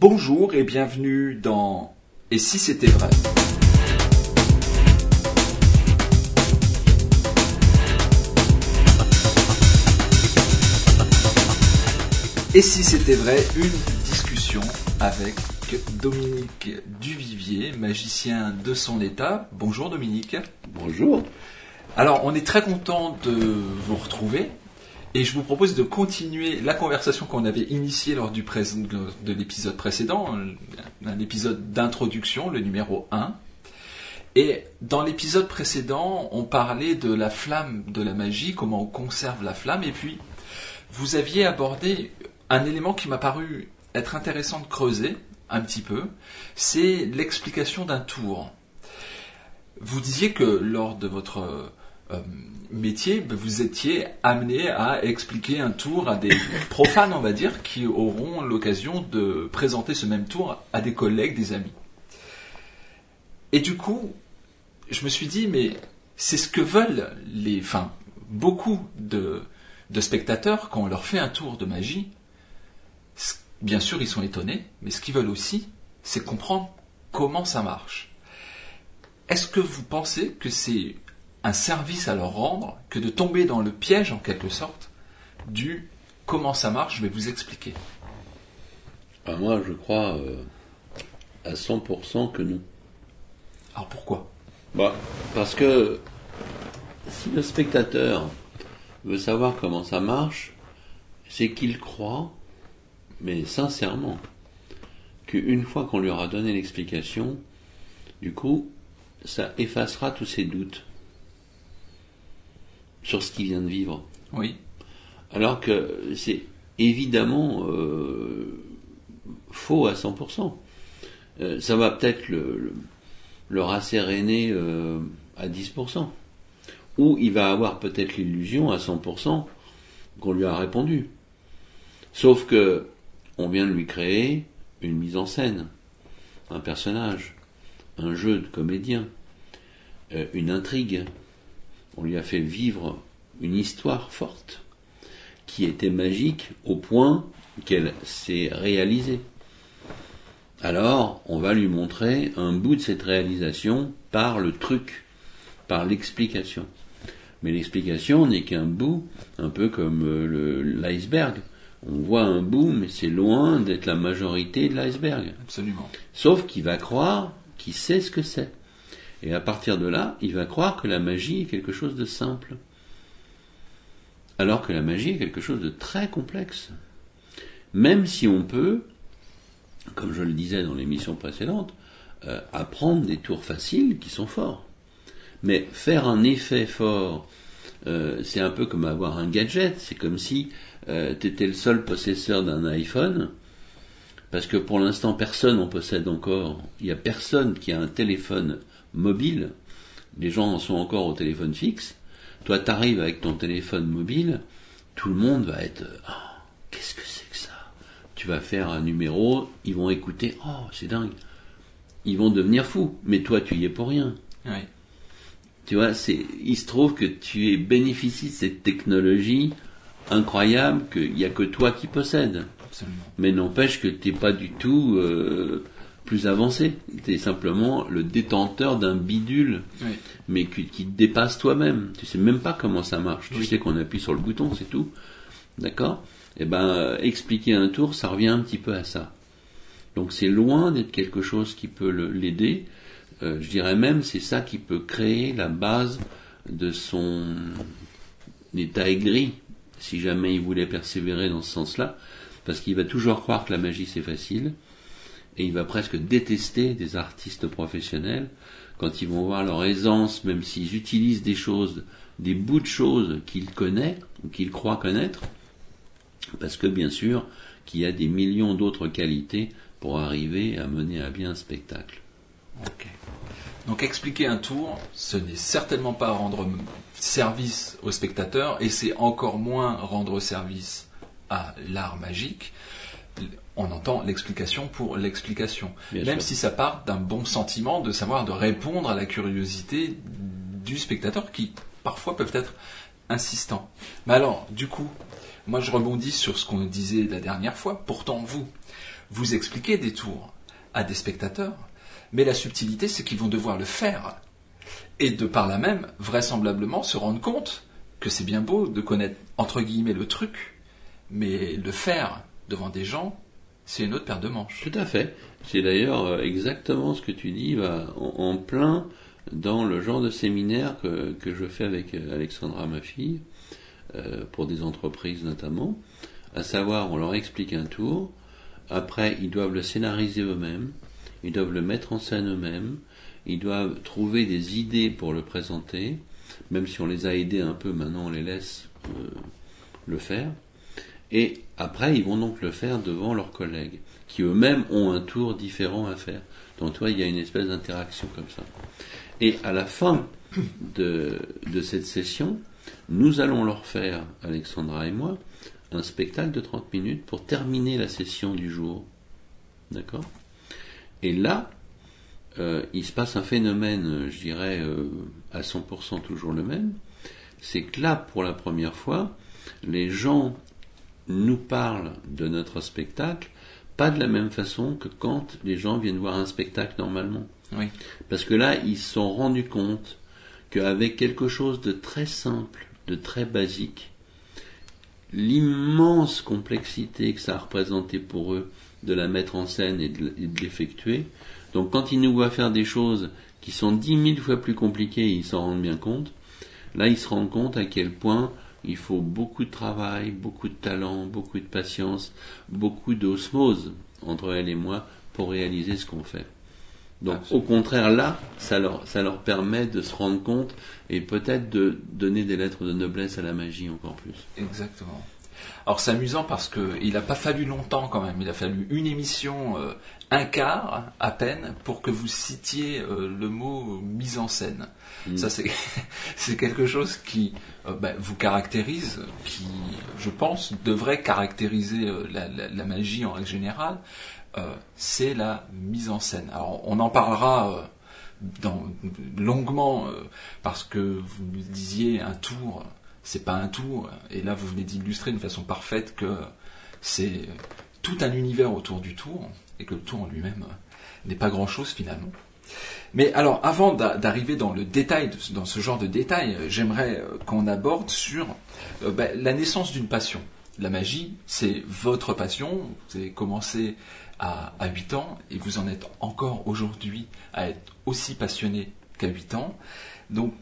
Bonjour et bienvenue dans Et si c'était vrai? Et si c'était vrai, une discussion avec Dominique Duvivier, magicien de son état. Bonjour Dominique. Bonjour. Alors, on est très content de vous retrouver. Et je vous propose de continuer la conversation qu'on avait initiée lors de l'épisode précédent, un épisode d'introduction, le numéro 1. Et dans l'épisode précédent, on parlait de la flamme de la magie, comment on conserve la flamme, et puis vous aviez abordé un élément qui m'a paru être intéressant de creuser un petit peu, c'est l'explication d'un tour. Vous disiez que lors de votre métier, vous étiez amené à expliquer un tour à des profanes, on va dire, qui auront l'occasion de présenter ce même tour à des collègues, des amis. Et du coup, je me suis dit, mais c'est ce que veulent les, enfin, beaucoup de, de spectateurs quand on leur fait un tour de magie, Bien sûr, ils sont étonnés, mais ce qu'ils veulent aussi, c'est comprendre comment ça marche. Est-ce que vous pensez que c'est un service à leur rendre que de tomber dans le piège, en quelque sorte, du comment ça marche, je vais vous expliquer. Ah, Moi, je crois euh, à 100% que non. Alors pourquoi? Bah, Parce que si le spectateur veut savoir comment ça marche, c'est qu'il croit mais sincèrement, qu'une fois qu'on lui aura donné l'explication, du coup, ça effacera tous ses doutes sur ce qu'il vient de vivre. Oui. Alors que c'est évidemment euh, faux à 100%. Euh, ça va peut-être le, le, rasséréner euh, à 10%. Ou il va avoir peut-être l'illusion à 100% qu'on lui a répondu. Sauf que on vient de lui créer une mise en scène, un personnage, un jeu de comédien, une intrigue. On lui a fait vivre une histoire forte qui était magique au point qu'elle s'est réalisée. Alors, on va lui montrer un bout de cette réalisation par le truc, par l'explication. Mais l'explication n'est qu'un bout, un peu comme euh, l'iceberg on voit un bout, mais c'est loin d'être la majorité de l'iceberg. Absolument. Sauf qu'il va croire qu'il sait ce que c'est. Et à partir de là, il va croire que la magie est quelque chose de simple. Alors que la magie est quelque chose de très complexe. Même si on peut, comme je le disais dans l'émission précédente, euh, apprendre des tours faciles qui sont forts. Mais faire un effet fort, euh, c'est un peu comme avoir un gadget. C'est comme si euh, tu étais le seul possesseur d'un iPhone, parce que pour l'instant personne en possède encore, il n'y a personne qui a un téléphone mobile, les gens en sont encore au téléphone fixe, toi tu arrives avec ton téléphone mobile, tout le monde va être oh, qu'est-ce que c'est que ça? Tu vas faire un numéro, ils vont écouter oh c'est dingue. Ils vont devenir fous, mais toi tu y es pour rien. Tu vois, c'est il se trouve que tu es bénéficié de cette technologie incroyable qu'il n'y a que toi qui possèdes. Mais n'empêche que tu n'es pas du tout euh, plus avancé. Tu es simplement le détenteur d'un bidule, mais qui, te dépasse toi-même. Tu sais même pas comment ça marche. Tu sais qu'on appuie sur le bouton, c'est tout. D'accord? Eh ben, expliquer un tour, ça revient un petit peu à ça. Donc c'est loin d'être quelque chose qui peut l'aider. Euh, je dirais même c'est ça qui peut créer la base de son état aigri, si jamais il voulait persévérer dans ce sens-là, parce qu'il va toujours croire que la magie c'est facile, et il va presque détester des artistes professionnels quand ils vont voir leur aisance, même s'ils utilisent des choses, des bouts de choses qu'il connaît ou qu'il croit connaître, parce que bien sûr qu'il y a des millions d'autres qualités pour arriver à mener à bien un spectacle. Donc expliquer un tour, ce n'est certainement pas rendre service au spectateur et c'est encore moins rendre service à l'art magique. On entend l'explication pour l'explication. Même si ça part d'un bon sentiment de savoir de répondre à la curiosité du spectateur qui parfois peuvent être insistants. Mais alors, du coup, moi je rebondis sur ce qu'on disait la dernière fois. Pourtant, vous, vous expliquer des tours à des spectateurs, mais la subtilité, c'est qu'ils vont devoir le faire. Et de par là même, vraisemblablement, se rendre compte que c'est bien beau de connaître, entre guillemets, le truc, mais le faire devant des gens, c'est une autre paire de manches. Tout à fait. C'est d'ailleurs euh, exactement ce que tu dis, va en, plein dans le genre de séminaire que, que je fais avec euh, Alexandra, ma fille, euh, pour des entreprises notamment, à savoir on leur explique un tour, après ils doivent le scénariser eux-mêmes, ils doivent le mettre en scène eux-mêmes, ils doivent trouver des idées pour le présenter, même si on les a aidés un peu, maintenant on les laisse le faire. Et après, ils vont donc le faire devant leurs collègues, qui eux-mêmes ont un tour différent à faire. Donc, toi, il y a une espèce d'interaction comme ça. Et à la fin de, cette session, nous allons leur faire, Alexandra et moi, un spectacle de 30 minutes pour terminer la session du jour. D'accord? Et là, euh, il se passe un phénomène, je dirais, euh, à 100% toujours le même. C'est que là, pour la première fois, les gens nous parlent de notre spectacle, pas de la même façon que quand les gens viennent voir un spectacle normalement. Oui. Parce que là, ils se sont rendus compte qu'avec quelque chose de très simple, de très basique, l'immense complexité que ça a représenté pour eux de la mettre en scène et de, l'effectuer. Donc quand ils nous voient faire des choses qui sont dix mille fois plus compliquées, ils s'en rendent bien compte. Là, ils se rendent compte à quel point il faut beaucoup de travail, beaucoup de talent, beaucoup de patience, beaucoup d'osmose entre elle et moi pour réaliser ce qu'on fait. Donc au contraire là, ça leur, ça leur permet de se rendre compte et peut-être de donner des lettres de noblesse à la magie encore plus. Exactement. Alors c'est amusant parce qu'il n'a pas fallu longtemps quand même, il a fallu une émission, euh, un quart à peine, pour que vous citiez euh, le mot mise en scène. Mm. Ça c'est quelque chose qui euh, ben, vous caractérise, qui je pense devrait caractériser la, magie en règle générale, c'est la mise en scène. Alors on en parlera longuement parce que vous me disiez un tour c'est pas un tout. Et là, vous venez d'illustrer d'une façon parfaite que c'est tout un univers autour du tour et que le tour en lui-même n'est pas grand-chose finalement. Mais alors, avant d'arriver dans le détail, dans ce genre de détails, j'aimerais qu'on aborde sur euh, ben, la naissance d'une passion. La magie, c'est votre passion. Vous avez commencé à, à 8 ans et vous en êtes encore aujourd'hui à être aussi passionné qu'à 8 ans. Donc,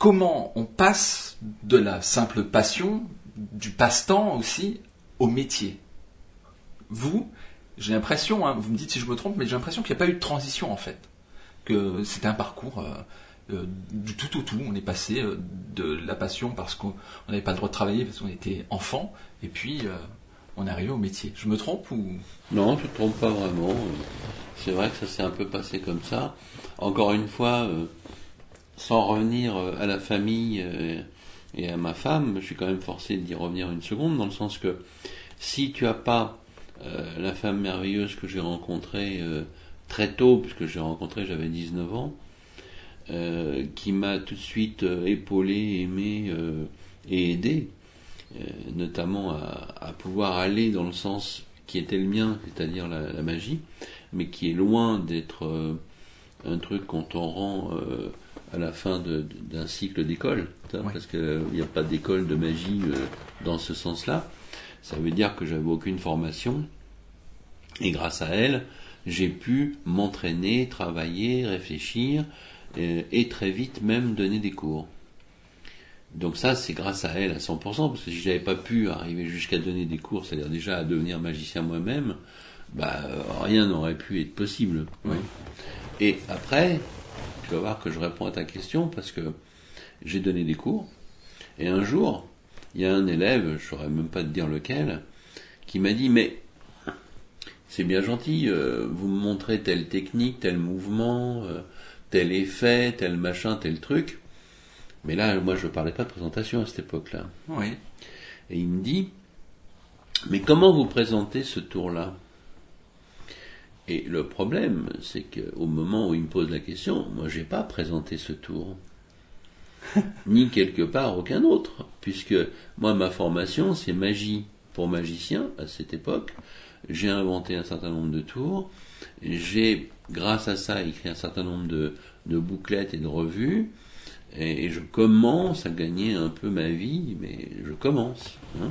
comment on passe de la simple passion, du passe-temps aussi, au métier. Vous, j'ai l'impression, hein, vous me dites si je me trompe, mais j'ai l'impression qu'il n'y a pas eu de transition en fait. Que c'était un parcours euh, euh, du tout au tout. On est passé euh, de la passion parce qu'on n'avait pas le droit de travailler parce qu'on était enfant, et puis on est arrivé au métier. Je me trompe ou? Non, tu ne te trompes pas vraiment. C'est vrai que ça s'est un peu passé comme ça. Encore une fois, sans revenir euh, à la famille euh, et à ma femme, je suis quand même forcé d'y revenir une seconde, dans le sens que si tu as pas euh, la femme merveilleuse que j'ai rencontrée très tôt, puisque j'ai rencontré, j'avais 19 ans, qui m'a tout de suite épaulé, aimé et aidé, notamment à, pouvoir aller dans le sens qui était le mien, c'est-à-dire la, la, magie, mais qui est loin d'être un truc qu'on t'en rend à la fin d'un cycle d'école, parce qu'il n'y a pas d'école de magie euh, dans ce sens-là. Ça veut dire que j'avais aucune formation, et grâce à elle, j'ai pu m'entraîner, travailler, réfléchir, euh, et très vite même donner des cours. Donc ça, c'est grâce à elle à 100%, parce que si j'avais pas pu arriver jusqu'à donner des cours, c'est-à-dire déjà à devenir magicien moi-même, bah, rien n'aurait pu être possible. Et après, tu vas voir que je réponds à ta question parce que j'ai donné des cours. Et un jour, il y a un élève, je ne saurais même pas te dire lequel, qui m'a dit Mais c'est bien gentil, euh, vous me montrez telle technique, tel mouvement, euh, tel effet, tel machin, tel truc. Mais là, moi, je ne parlais pas de présentation à cette époque-là. Oui. Et il me dit Mais comment vous présentez ce tour-là? Et le problème, c'est qu'au moment où il me pose la question, moi j'ai pas présenté ce tour. Ni quelque part aucun autre. Puisque moi ma formation c'est magie pour magicien à cette époque, j'ai inventé un certain nombre de tours. J'ai, grâce à ça, écrit un certain nombre de, de bouclettes et de revues. Et, et je commence à gagner un peu ma vie, mais je commence. Hein.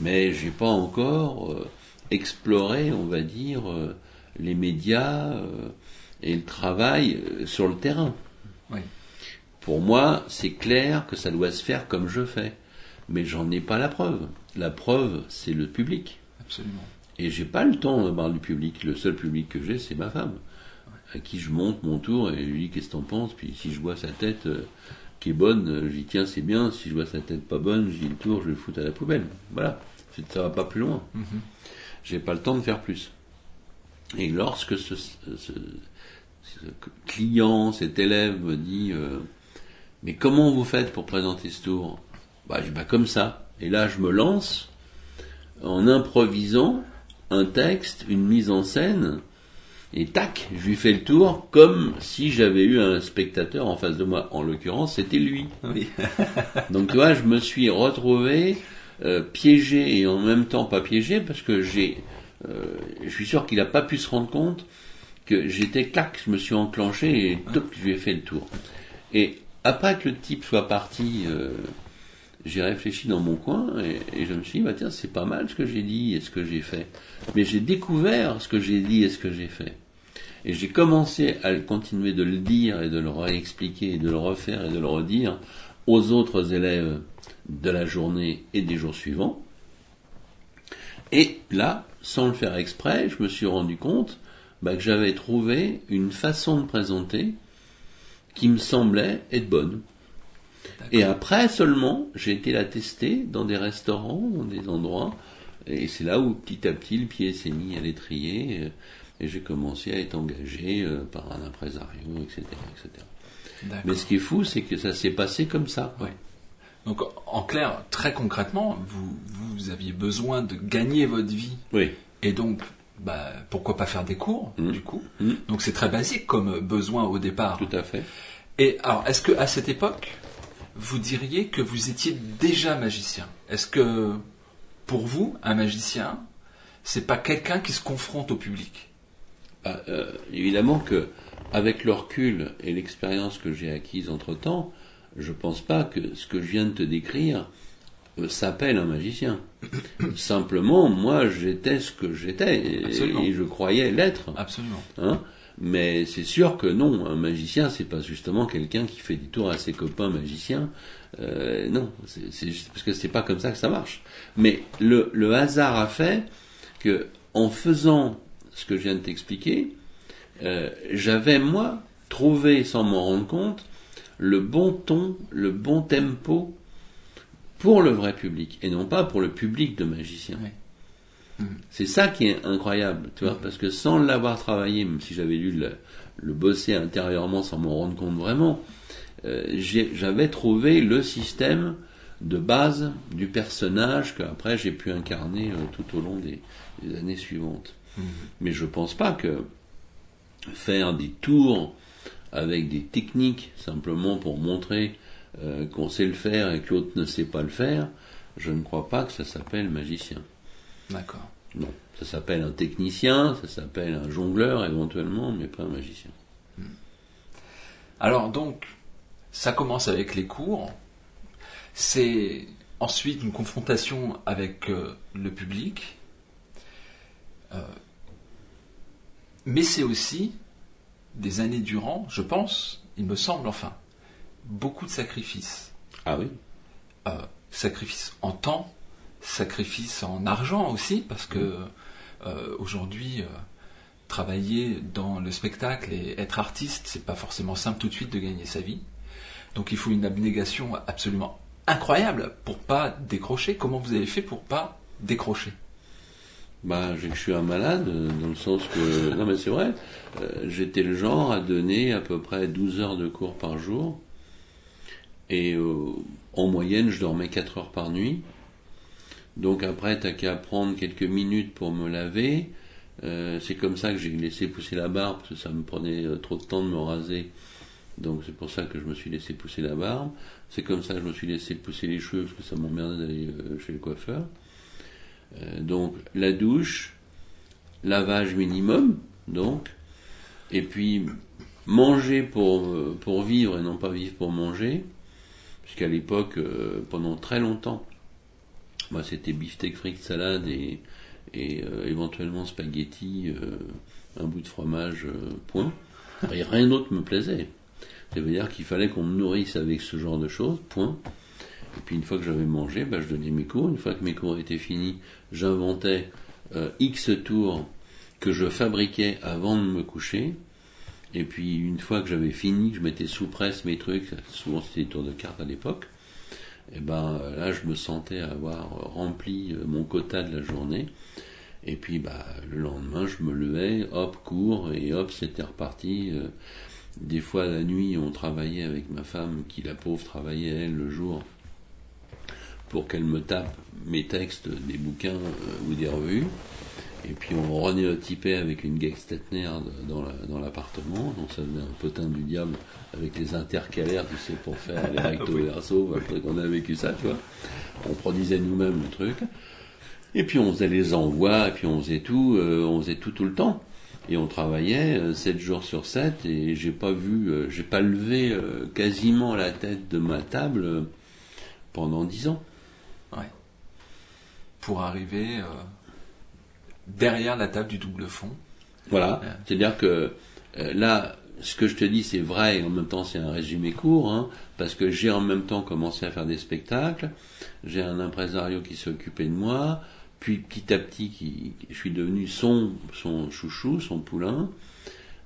Mais j'ai pas encore euh, exploré, on va dire, euh, les médias euh, et le travail euh, sur le terrain. Oui. Pour moi, c'est clair que ça doit se faire comme je fais. Mais j'en ai pas la preuve. La preuve, c'est le public. Absolument. Et j'ai pas le temps de parler du public. Le seul public que j'ai, c'est ma femme. À qui je monte mon tour et je lui dis qu'est-ce que t'en penses? Puis si je vois sa tête euh, qui est bonne, euh, dis tiens, c'est bien. Si je vois sa tête pas bonne, dis le tour, je vais le foutre à la poubelle. Voilà. Ça va pas plus loin. Mhm. J'ai pas le temps de faire plus. Et lorsque ce, ce- ce client, cet élève me dit euh, Mais comment vous faites pour présenter ce tour? Bah, je dis, bah, Comme ça. Et là, je me lance en improvisant un texte, une mise en scène, et tac, je lui fais le tour comme si j'avais eu un spectateur en face de moi. En l'occurrence, c'était lui. Oui. Donc tu vois, je me suis retrouvé euh, piégé et en même temps pas piégé parce que j'ai, euh, je suis sûr qu'il n'a pas pu se rendre compte que j'étais clac, je me suis enclenché et toc, je lui ai fait le tour. Et après que le type soit parti, euh, j'ai réfléchi dans mon coin et, je me suis dit, bah tiens, c'est pas mal ce que j'ai dit et ce que j'ai fait. Mais j'ai découvert ce que j'ai dit et ce que j'ai fait. Et j'ai commencé à continuer de le dire et de le réexpliquer et de le refaire et de le redire aux autres élèves de la journée et des jours suivants. Et là, sans le faire exprès, je me suis rendu compte bah, que j'avais trouvé une façon de présenter qui me semblait être bonne. Et après seulement, j'ai été la tester dans des restaurants, dans des endroits, et c'est là où petit à petit le pied s'est mis à l'étrier, euh, et j'ai commencé à être engagé euh, par un impresario, etc. etc. Mais ce qui est fou, c'est que ça s'est passé comme ça. Ouais. Donc, en clair, très concrètement, vous, vous aviez besoin de gagner votre vie Oui. et donc, bah, pourquoi pas faire des cours, Mhm. du coup. Mhm. Donc, c'est très basique comme besoin au départ. Tout à fait. Et alors, est-ce que à cette époque, vous diriez que vous étiez déjà magicien? Est-ce que pour vous, un magicien, c'est pas quelqu'un qui se confronte au public? Bah, euh, évidemment que, avec le recul et l'expérience que j'ai acquise entre temps, je pense pas que ce que je viens de te décrire euh, s'appelle un magicien. Simplement, moi, j'étais ce que j'étais et, et je croyais l'être. Absolument. Hein? Mais c'est sûr que non, un magicien, c'est pas justement quelqu'un qui fait des tours à ses copains magiciens. Euh, non, c'est c'est juste parce que c'est pas comme ça que ça marche. Mais le, le hasard a fait que, en faisant ce que je viens de t'expliquer, euh, j'avais moi trouvé, sans m'en rendre compte, le bon ton, le bon tempo pour le vrai public et non pas pour le public de magiciens. Oui. C'est ça qui est incroyable, tu vois, parce que sans l'avoir travaillé, même si j'avais dû le, le bosser intérieurement sans m'en rendre compte vraiment, euh, j'avais trouvé le système de base du personnage qu'après j'ai pu incarner euh, tout au long des, des années suivantes. Mais je pense pas que faire des tours avec des techniques simplement pour montrer euh, qu'on sait le faire et que l'autre ne sait pas le faire, je ne crois pas que ça s'appelle magicien. D'accord. Non, ça s'appelle un technicien, ça s'appelle un jongleur éventuellement, mais pas un magicien. Alors donc, ça commence avec les cours. C'est ensuite une confrontation avec euh, le public. Euh, mais c'est aussi des années durant, je pense, il me semble enfin, beaucoup de sacrifices. Ah oui Euh, sacrifices en temps, sacrifices en argent aussi, parce que euh, aujourd'hui, euh, travailler dans le spectacle et être artiste, c'est pas forcément simple tout de suite de gagner sa vie. Donc il faut une abnégation absolument incroyable pour pas décrocher. Comment vous avez fait pour pas décrocher? Bah, je suis un malade, dans le sens que. Non, mais c'est vrai, euh, j'étais le genre à donner à peu près 12 heures de cours par jour. Et euh, en moyenne, je dormais 4 heures par nuit. Donc après, t'as qu'à prendre quelques minutes pour me laver. Euh, c'est comme ça que j'ai laissé pousser la barbe, parce que ça me prenait trop de temps de me raser. Donc c'est pour ça que je me suis laissé pousser la barbe. C'est comme ça que je me suis laissé pousser les cheveux, parce que ça m'emmerdait d'aller chez le coiffeur. Euh, donc la douche, lavage minimum, donc, et puis manger pour, euh, pour vivre et non pas vivre pour manger, puisqu'à l'époque, euh, pendant très longtemps, moi c'était beefsteak frites salade et, et éventuellement spaghetti, un bout de fromage, point. Et rien d'autre me plaisait. Ça veut dire qu'il fallait qu'on me nourrisse avec ce genre de choses, point. Et puis une fois que j'avais mangé, bah, je donnais mes cours. Une fois que mes cours étaient finis, j'inventais X tours que je fabriquais avant de me coucher. Et puis une fois que j'avais fini, que je mettais sous presse mes trucs, souvent c'était des tours de cartes à l'époque, et ben là je me sentais avoir rempli euh, mon quota de la journée. Et puis bah le lendemain je me levais, hop cours et hop c'était reparti. Euh, des fois la nuit on travaillait avec ma femme qui la pauvre travaillait elle le jour pour qu'elle me tape mes textes des bouquins euh, ou des revues. Et puis on renéotypait avec une Gextetner dans l'appartement, donc ça faisait un potin du diable avec les intercalaires, tu sais, pour faire les recto verso, après qu'on a vécu ça, tu vois. On produisait nous-mêmes le truc. Et puis on faisait les envois, et puis on faisait tout, euh, on faisait tout tout le temps. Et on travaillait 7 euh, jours sur 7, et j'ai pas vu, euh, j'ai pas levé quasiment la tête de ma table pendant 10 ans. Ouais. Pour arriver derrière la table du double fond. Voilà, c'est-à-dire que euh, là, ce que je te dis, c'est vrai et en même temps c'est un résumé court, hein, parce que j'ai en même temps commencé à faire des spectacles, j'ai un impresario qui s'est occupé de moi, puis petit à petit, qui, je suis devenu son, son chouchou, son poulain.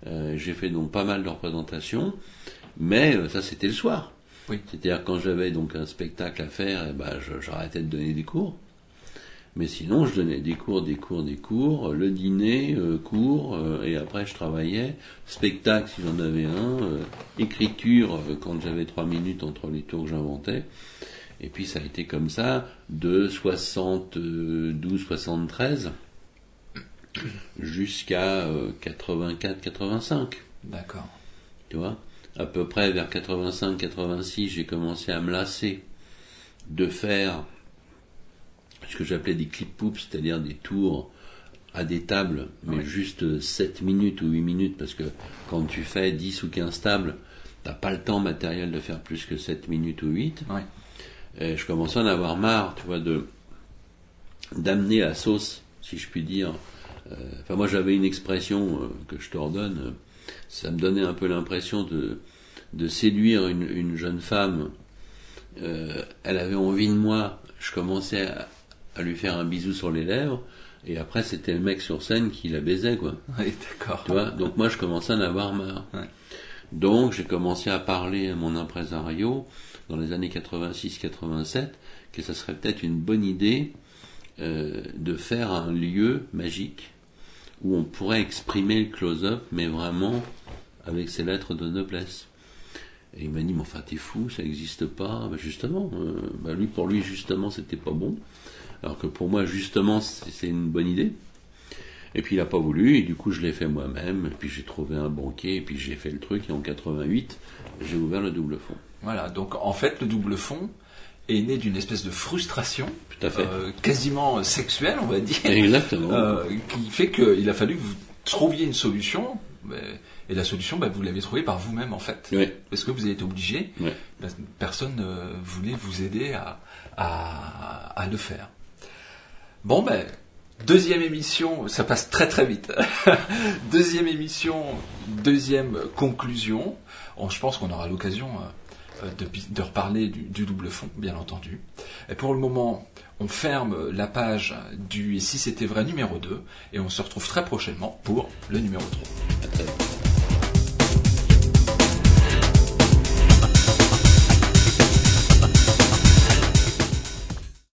Euh, j'ai fait donc pas mal de représentations, mais euh, ça c'était le soir. Oui. C'est-à-dire quand j'avais donc un spectacle à faire, eh ben, j'arrêtais de donner des cours. Mais sinon, je donnais des cours, des cours, des cours, le dîner, euh, cours, euh, et après je travaillais, spectacle si j'en avais un, euh, écriture quand j'avais trois minutes entre les tours que j'inventais. Et puis ça a été comme ça de 72, 73 jusqu'à 84, 85. D'accord. Tu vois? À peu près vers 85, 86, j'ai commencé à me lasser de faire ce que j'appelais des clip poops, c'est-à-dire des tours à des tables, mais juste 7 minutes ou 8 minutes, parce que quand tu fais 10 ou 15 tables, t'as pas le temps matériel de faire plus que 7 minutes ou 8. Et je commençais à en avoir marre, tu vois, de d'amener la sauce, si je puis dire. Euh, enfin, moi, j'avais une expression euh, que je te redonne. Ça me donnait un peu l'impression de, de séduire une, jeune femme. Euh, elle avait envie de moi. Je commençais à, à lui faire un bisou sur les lèvres. Et après, c'était le mec sur scène qui la baisait, quoi. Oui, d'accord. Tu vois Donc moi, je commençais à en avoir marre. Donc, j'ai commencé à parler à mon impresario dans les années 86-87 que ça serait peut-être une bonne idée euh, de faire un lieu magique où on pourrait exprimer le close-up, mais vraiment avec ses lettres de noblesse. Et il m'a dit, mais enfin, t'es fou, ça n'existe pas. Ben, justement, euh, ben, lui, pour lui, justement, c'était pas bon. Alors que pour moi, justement, c'est une bonne idée. Et puis il n'a pas voulu, et du coup je l'ai fait moi-même, et puis j'ai trouvé un banquier, et puis j'ai fait le truc, et en 88, j'ai ouvert le double fond. Voilà, donc en fait le double fond est né d'une espèce de frustration, Tout à fait. Euh, quasiment sexuelle, on va dire, Exactement. Euh, qui fait qu'il a fallu que vous trouviez une solution, et la solution, bah, vous l'avez trouvée par vous-même en fait. Oui. Parce que vous avez été obligé, Oui. personne ne voulait vous aider à, à le faire. Bon, ben, deuxième émission, ça passe très très vite. deuxième émission, deuxième conclusion. je pense qu'on aura l'occasion euh, de, reparler du, double fond, bien entendu. Et pour le moment, on ferme la page du Et si c'était vrai numéro 2 et on se retrouve très prochainement pour le numéro 3.